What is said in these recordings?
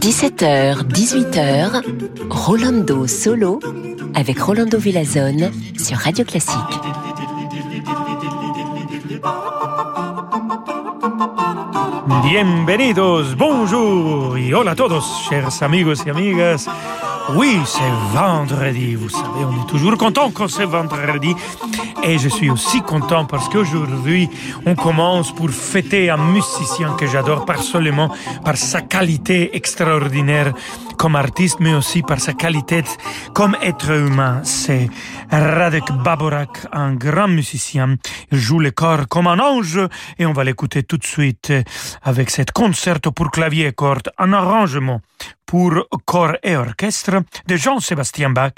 17h, 18h, Rolando Solo avec Rolando Villazone sur Radio Classique. Bienvenidos, bonjour y hola a todos, chers amigos y amigas. Oui, c'est vendredi, vous savez, on est toujours content quand c'est vendredi. Et je suis aussi content parce qu'aujourd'hui, on commence pour fêter un musicien que j'adore pas seulement par sa qualité extraordinaire comme artiste, mais aussi par sa qualité comme être humain. C'est Radek Baborak, un grand musicien. Il joue le corps comme un ange et on va l'écouter tout de suite avec cette concerto pour clavier et cordes, un arrangement pour corps et orchestre de Jean-Sébastien Bach.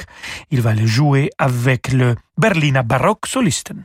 Il va le jouer avec le Berliner Baroque Solisten.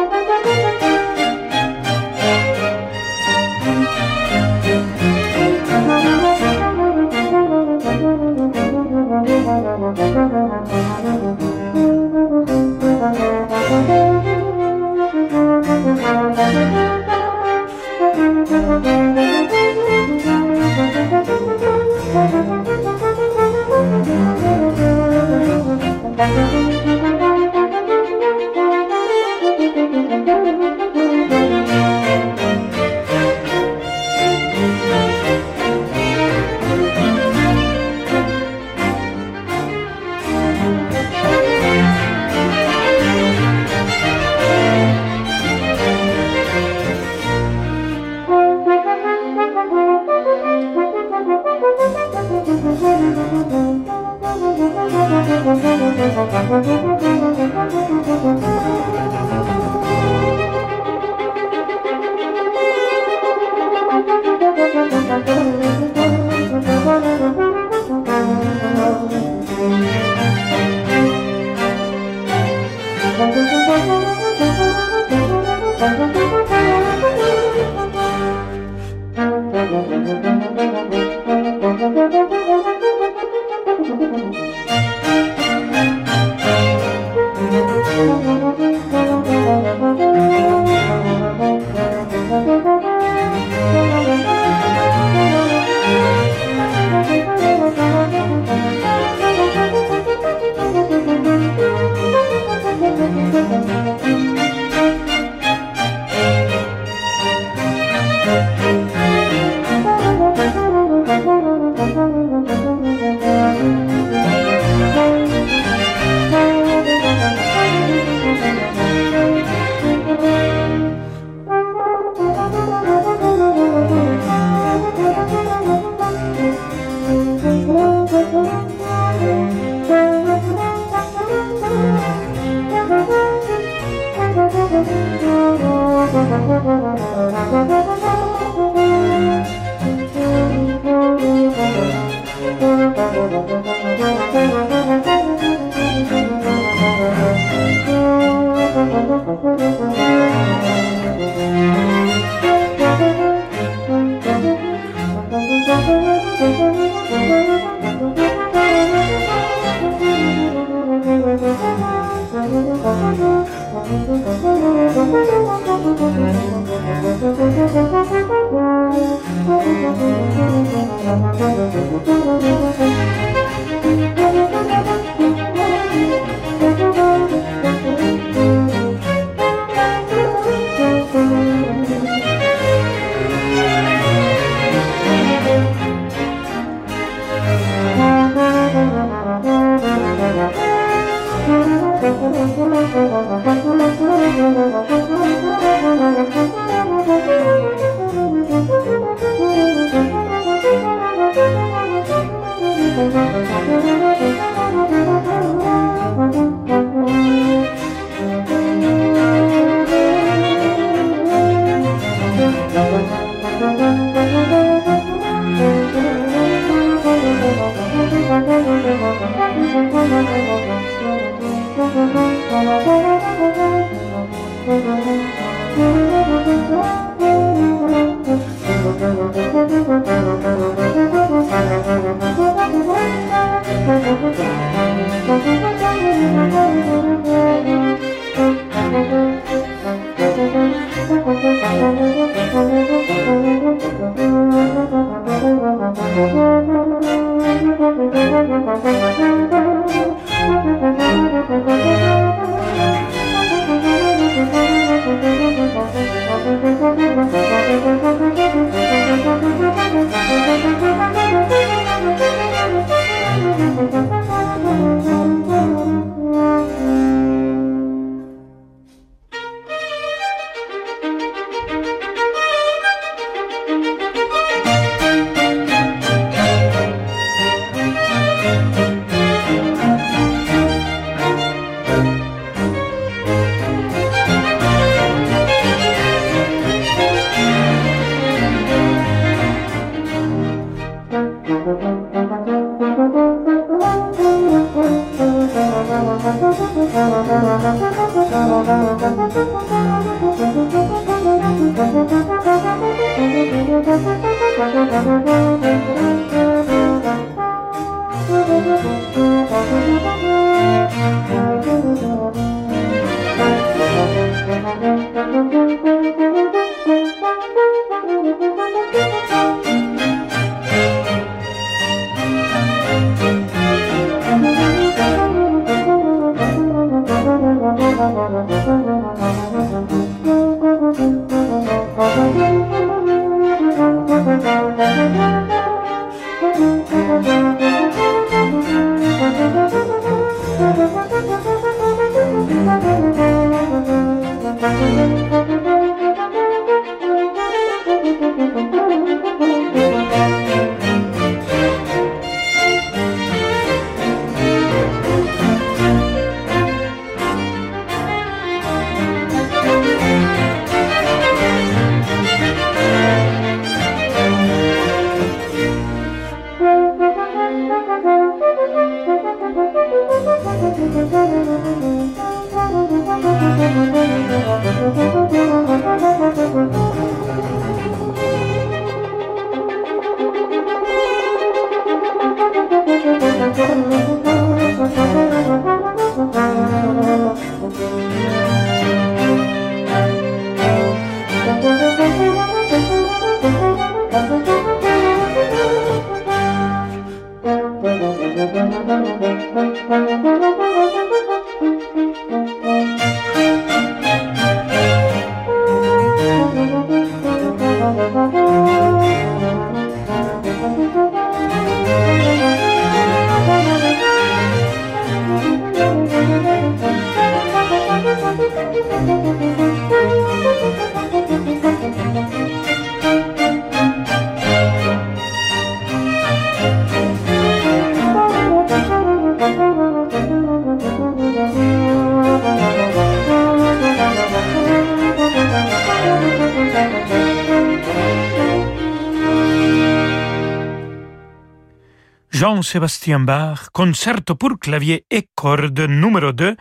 Jean-Sébastien Bach, concerto pour clavier et cordes numéro 2.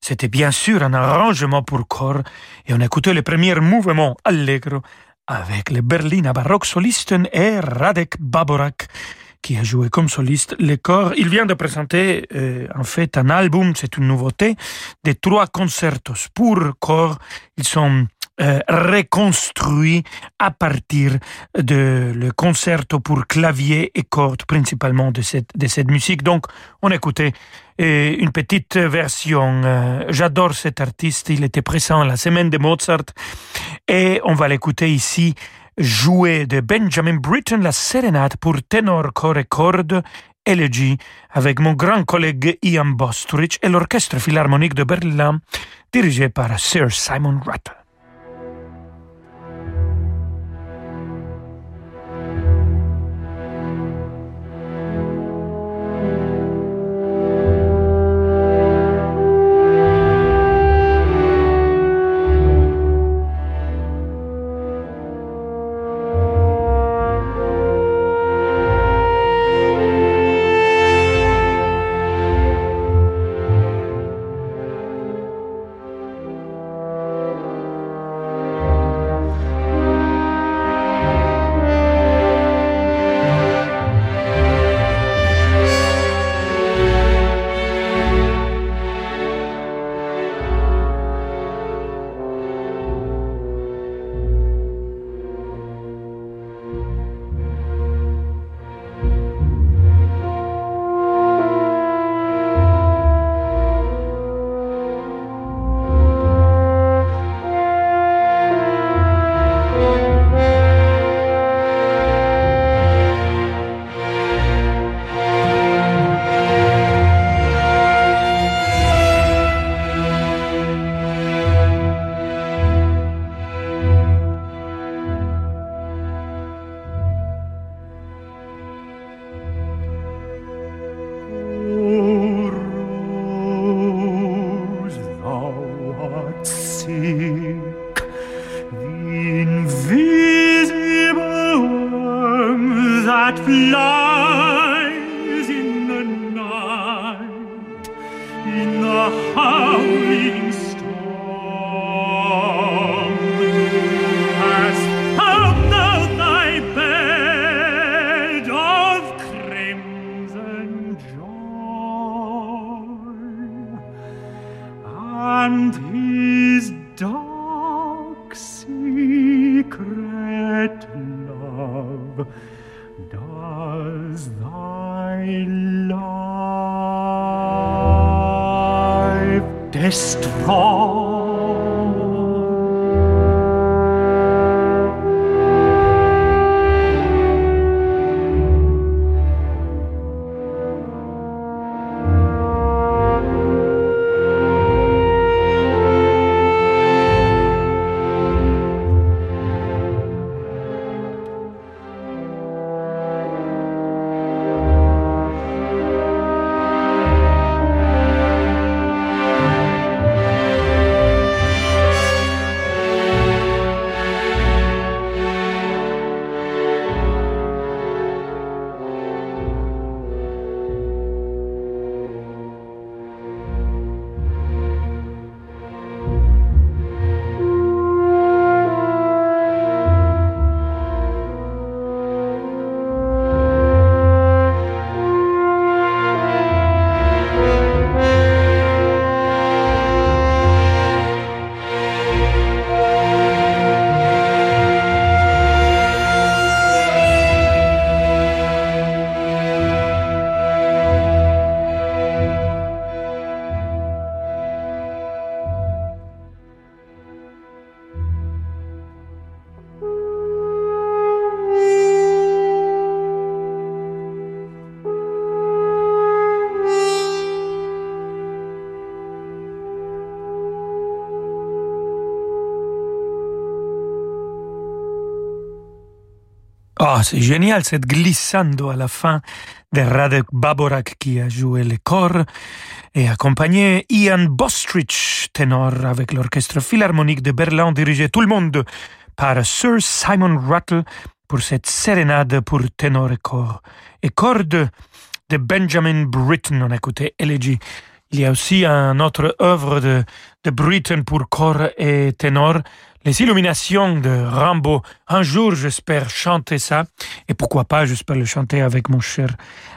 C'était bien sûr un arrangement pour corps et on écoutait le premier mouvement allegro avec le Berliner Baroque Solisten et Radek Baborak qui a joué comme soliste le corps. Il vient de présenter euh, en fait un album, c'est une nouveauté, des trois concertos pour corps. Ils sont euh, reconstruit à partir de le concerto pour clavier et cordes principalement de cette, de cette musique. Donc, on écoutait euh, une petite version. Euh, j'adore cet artiste, il était présent à la semaine de Mozart et on va l'écouter ici jouer de Benjamin Britten la sérénade pour ténor, corps et cordes Elegy avec mon grand collègue Ian Bostrich et l'Orchestre Philharmonique de Berlin dirigé par Sir Simon Rattle. destroy. Ah, c'est génial, cette glissando à la fin de Radek Baborak qui a joué le corps et accompagné Ian Bostrich, ténor avec l'Orchestre Philharmonique de Berlin dirigé tout le monde par Sir Simon Rattle pour cette sérénade pour ténor et corps. Et cordes de Benjamin Britten, on a écouté Elegy. Il y a aussi une autre œuvre de, de Britten pour corps et ténor, les illuminations de Rambo. Un jour, j'espère chanter ça. Et pourquoi pas, j'espère le chanter avec mon cher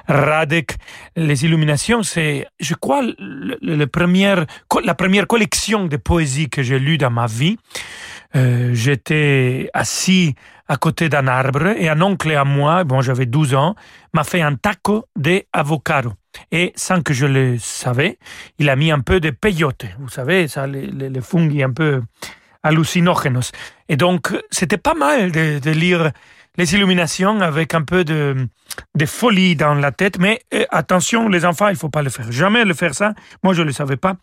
Radek. Les illuminations, c'est, je crois, la première collection de poésie que j'ai lue dans ma vie. Euh, j'étais assis à côté d'un arbre et un oncle à moi, bon, j'avais 12 ans, m'a fait un taco d'avocado. Et sans que je le savais, il a mis un peu de peyote. Vous savez, ça, les, les, les fungis un peu hallucinogènes. Et donc, c'était pas mal de, lire les illuminations avec un peu de, folie dans la tête. Mais euh, attention, les enfants, il faut pas le faire. Jamais le faire ça. Moi, je le savais pas.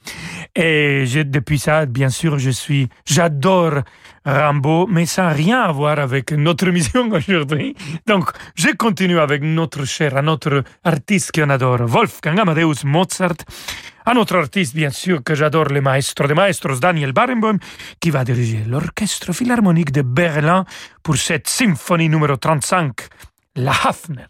Et depuis ça, bien sûr, je suis, j'adore Rambo, mais ça n'a rien à voir avec notre mission aujourd'hui. Donc, je continue avec notre cher, un autre artiste qu'on adore, Wolfgang Amadeus Mozart. Un autre artiste, bien sûr, que j'adore, le maestro de maestros, Daniel Barenboim, qui va diriger l'Orchestre Philharmonique de Berlin pour cette symphonie numéro 35, la Hafner.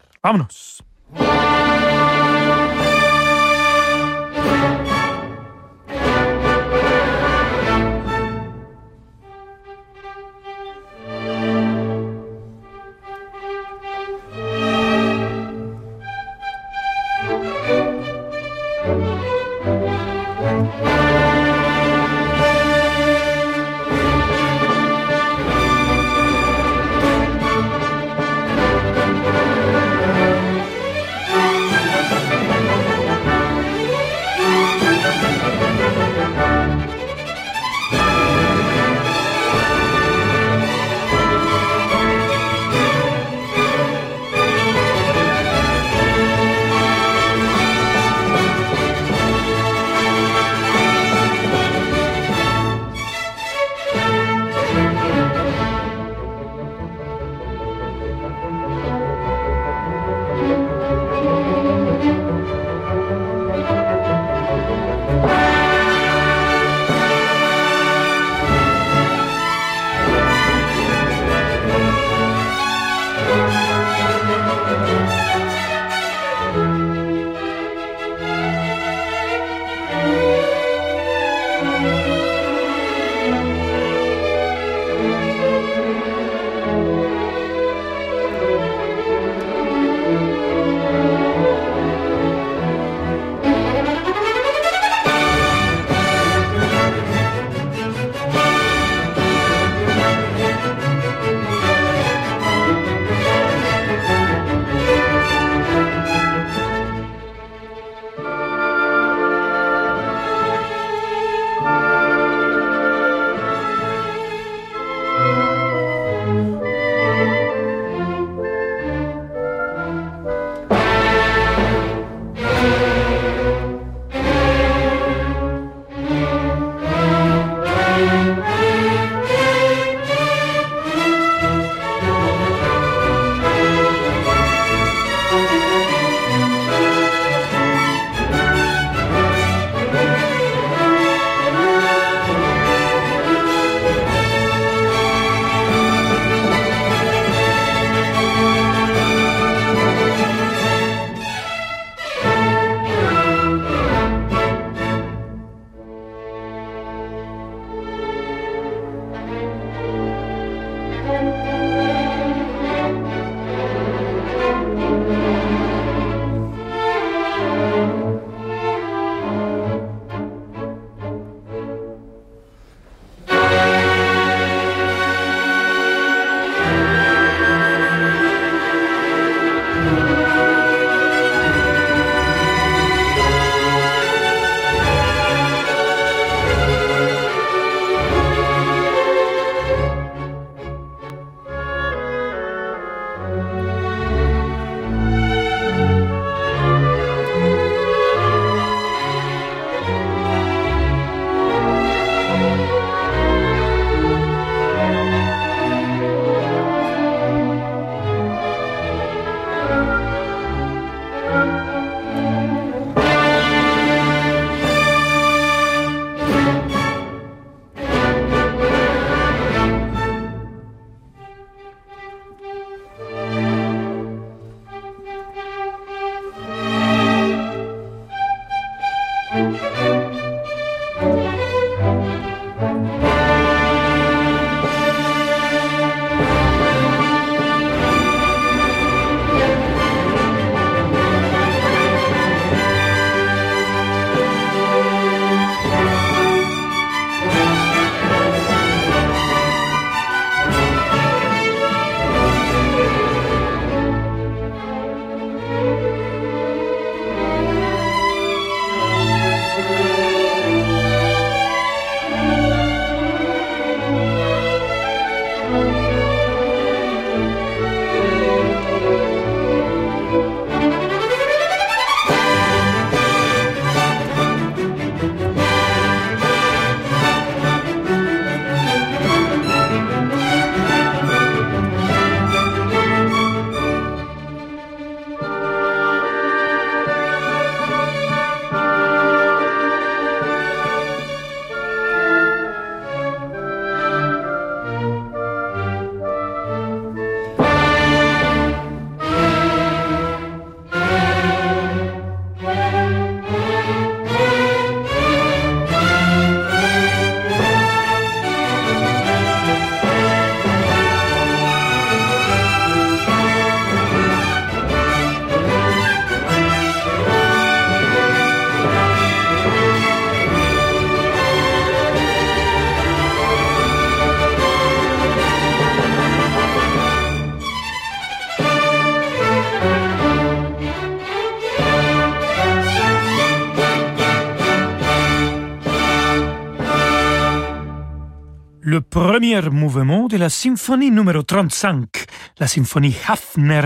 Le premier mouvement de la symphonie numéro 35, la symphonie Hafner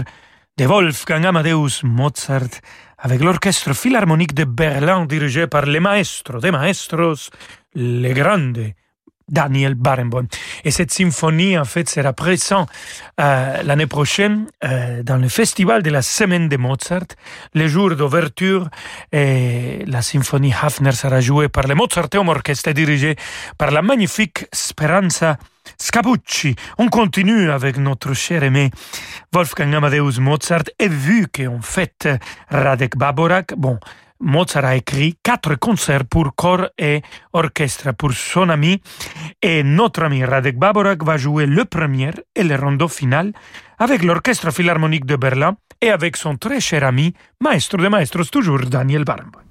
de Wolfgang Amadeus Mozart, avec l'orchestre philharmonique de Berlin dirigé par le maestro des maestros, le grande Daniel Barenboim. Et cette symphonie, en fait, sera présente euh, l'année prochaine euh, dans le festival de la Semaine de Mozart. Le jour d'ouverture, et la symphonie Hafner sera jouée par le Mozarteum Orchestra dirigé par la magnifique Speranza Scapucci. On continue avec notre cher aimé Wolfgang Amadeus Mozart et vu qu'en fait Radek Baborak, bon, Mozart a écrit quatre concerts pour corps et orchestre pour son ami et notre ami Radek Baborak va jouer le premier et le rondo final avec l'orchestre philharmonique de Berlin et avec son très cher ami, maestro de maestros toujours, Daniel Barenboim.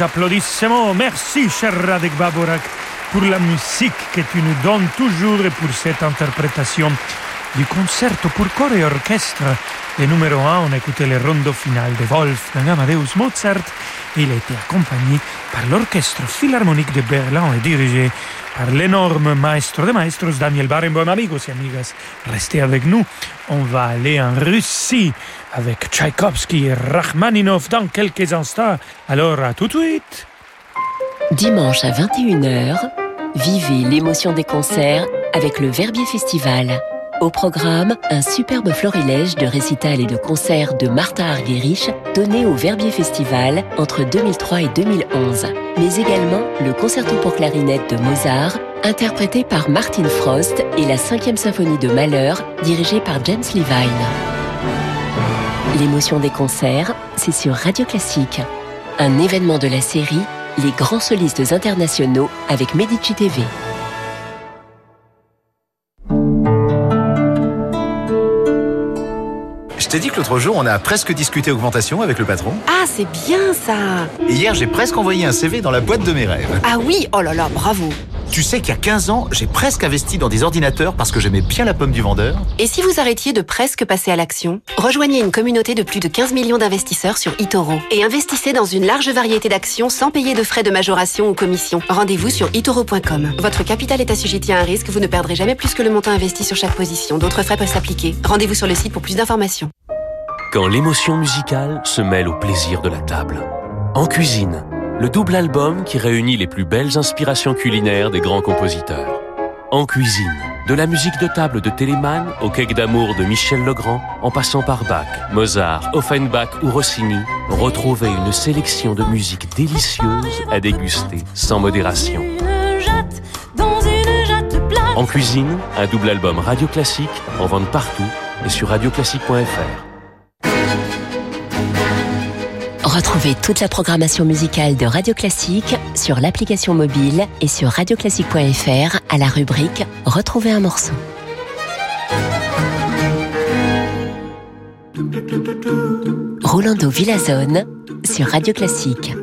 Des applaudissements. Merci, cher Radek Baborak, pour la musique que tu nous donnes toujours et pour cette interprétation du concerto pour corps et orchestre. Le numéro 1, on a écouté le rondo final de Wolfgang Amadeus Mozart. Il a été accompagné par l'Orchestre Philharmonique de Berlin et dirigé par l'énorme maestro de maestros Daniel Barenboim. Amigos et amigas, restez avec nous. On va aller en Russie avec Tchaïkovski et Rachmaninov dans quelques instants. Alors à tout de suite. Dimanche à 21h, vivez l'émotion des concerts avec le Verbier Festival. Au programme, un superbe florilège de récitals et de concerts de Martha Argerich donné au Verbier Festival entre 2003 et 2011. Mais également le concerto pour clarinette de Mozart, interprété par Martin Frost et la 5e symphonie de Malheur, dirigée par James Levine. L'émotion des concerts, c'est sur Radio Classique. Un événement de la série Les grands solistes internationaux avec Medici TV. Je t'ai dit que l'autre jour, on a presque discuté augmentation avec le patron. Ah, c'est bien ça Et hier, j'ai presque envoyé un CV dans la boîte de mes rêves. Ah oui, oh là là, bravo Tu sais qu'il y a 15 ans, j'ai presque investi dans des ordinateurs parce que j'aimais bien la pomme du vendeur. Et si vous arrêtiez de presque passer à l'action Rejoignez une communauté de plus de 15 millions d'investisseurs sur eToro et investissez dans une large variété d'actions sans payer de frais de majoration ou commission. Rendez-vous sur itoro.com. Votre capital est assujetti à un risque, vous ne perdrez jamais plus que le montant investi sur chaque position. D'autres frais peuvent s'appliquer. Rendez-vous sur le site pour plus d'informations. Quand l'émotion musicale se mêle au plaisir de la table. En cuisine, le double album qui réunit les plus belles inspirations culinaires des grands compositeurs. En cuisine, de la musique de table de Telemann au cake d'amour de Michel Legrand, en passant par Bach, Mozart, Offenbach ou Rossini, retrouvez une sélection de musique délicieuse à déguster sans modération. En cuisine, un double album Radio Classique en vente partout et sur radioclassique.fr. Retrouvez toute la programmation musicale de Radio Classique sur l'application mobile et sur radioclassique.fr à la rubrique Retrouver un morceau. Rolando Villazone sur Radio Classique.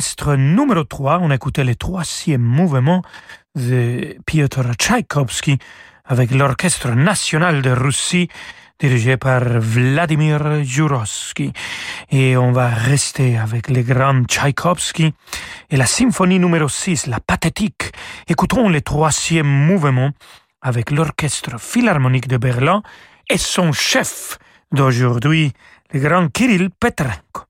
Orchestre numéro 3, on écoutait le troisième mouvement de Piotr Tchaïkovski avec l'Orchestre national de Russie dirigé par Vladimir Jurovsky. Et on va rester avec le grand Tchaïkovski et la symphonie numéro 6, la pathétique. Écoutons le troisième mouvement avec l'Orchestre philharmonique de Berlin et son chef d'aujourd'hui, le grand Kirill Petrenko.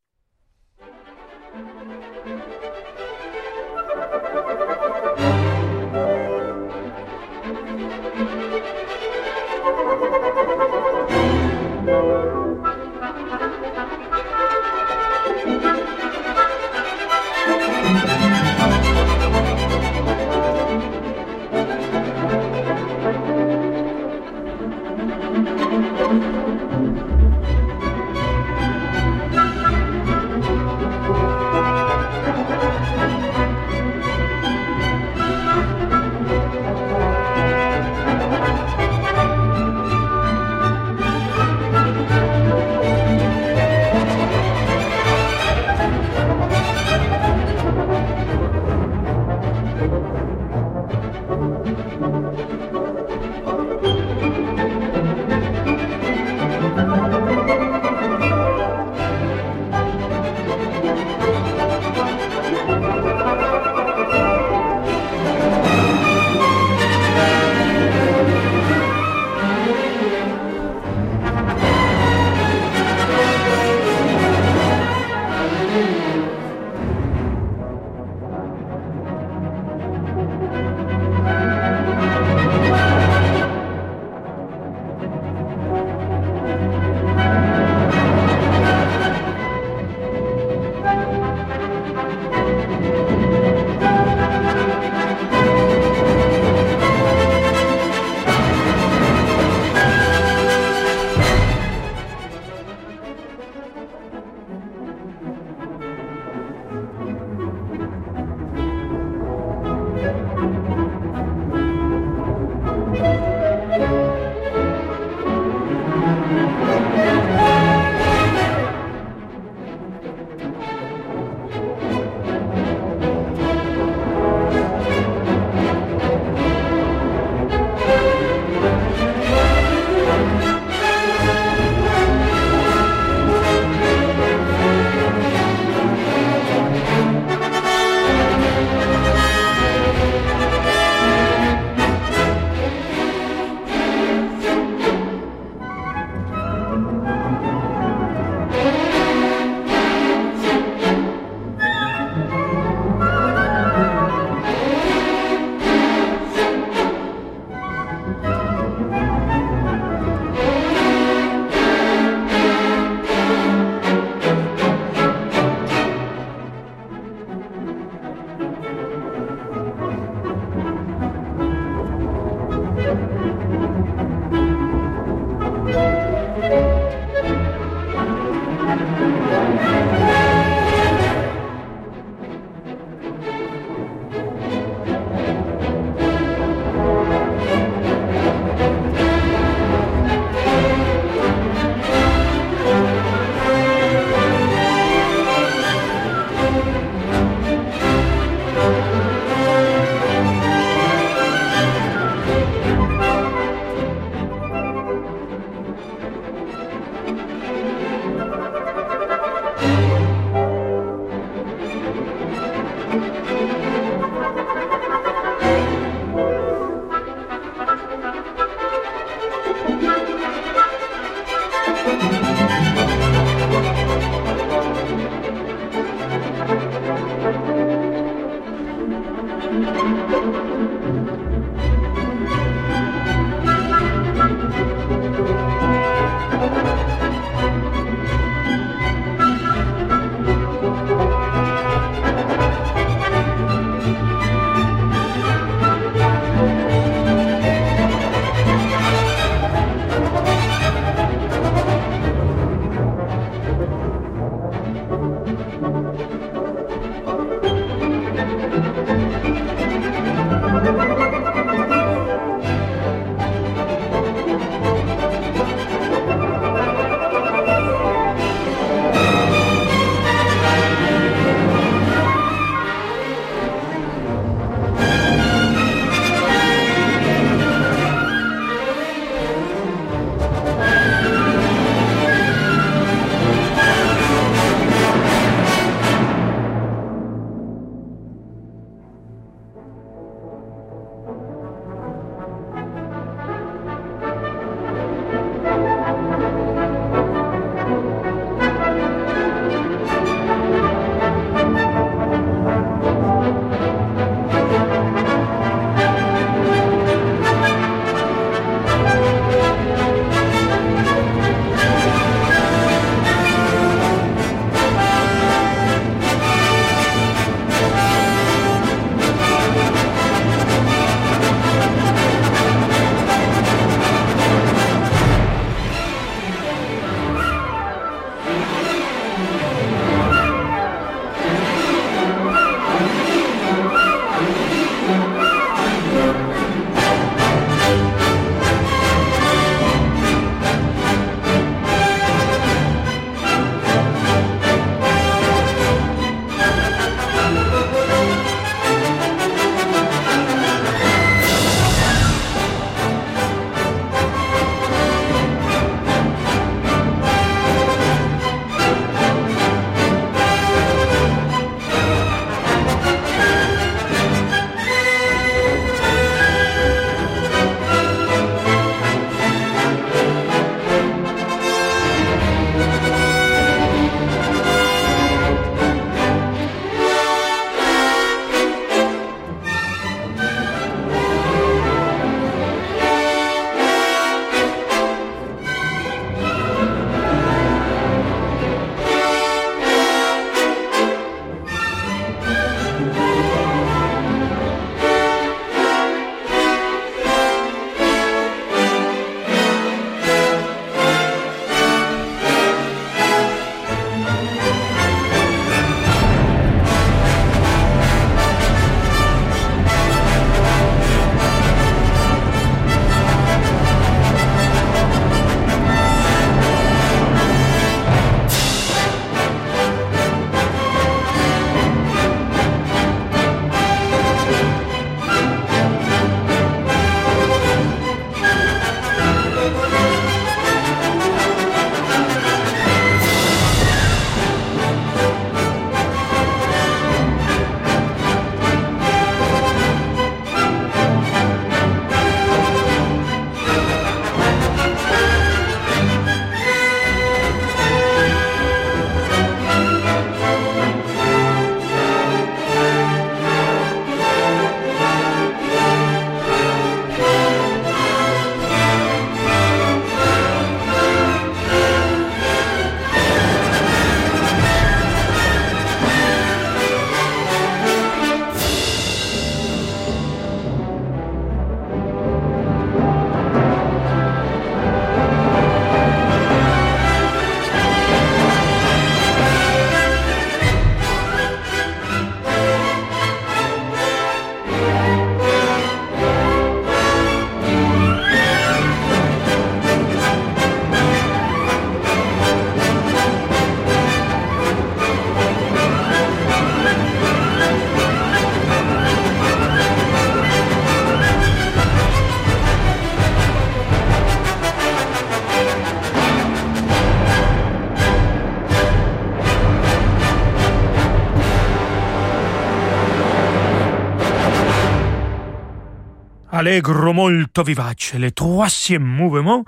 Allegro molto vivace, le troisième mouvement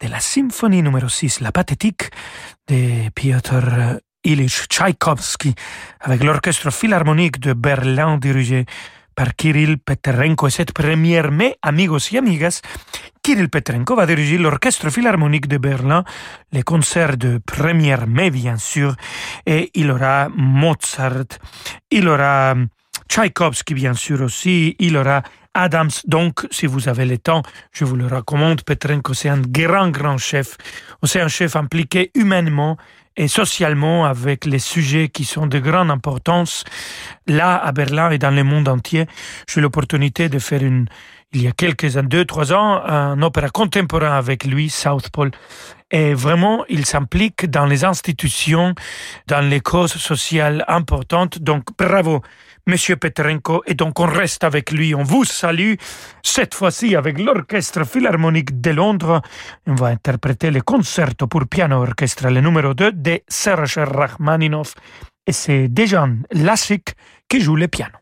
de la symphonie numéro 6, la pathétique de Piotr Ilyich Tchaïkovski, avec l'orchestre philharmonique de Berlin dirigé par Kirill Petrenko. Et cette première mai, amigos et amigas, Kirill Petrenko va diriger l'orchestre philharmonique de Berlin, les concerts de première mai, bien sûr, et il aura Mozart, il aura Tchaïkovski, bien sûr aussi, il aura Adams. Donc, si vous avez le temps, je vous le recommande. Petrenko, c'est un grand, grand chef. C'est un chef impliqué humainement et socialement avec les sujets qui sont de grande importance. Là, à Berlin et dans le monde entier, j'ai eu l'opportunité de faire une, il y a quelques années, deux, trois ans, un opéra contemporain avec lui, Southpole. Et vraiment, il s'implique dans les institutions, dans les causes sociales importantes. Donc, bravo. Monsieur Petrenko, et donc on reste avec lui. On vous salue, cette fois-ci avec l'Orchestre Philharmonique de Londres. On va interpréter le concerto pour piano orchestre, le numéro 2 de Serge Rachmaninoff. Et c'est Dejan Lasic qui joue le piano.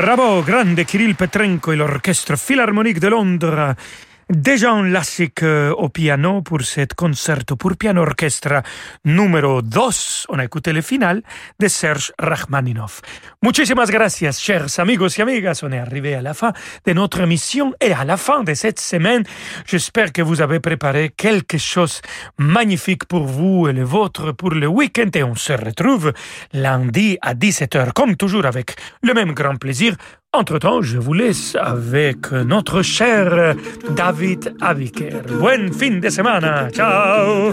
Bravo, grande Kirill Petrenko et l'Orchestre Philharmonique de Londres. Déjà un classique euh, au piano pour cet concerto pour piano orchestre numéro 2. On a écouté le final de Serge Rachmaninov. Muchísimas gracias, chers amigos y amigas. On est arrivé à la fin de notre émission et à la fin de cette semaine. J'espère que vous avez préparé quelque chose magnifique pour vous et le vôtre pour le week-end et on se retrouve lundi à 17h comme toujours avec le même grand plaisir entre-temps, je vous laisse avec notre cher David Aviker. Buen fin de semana. Ciao.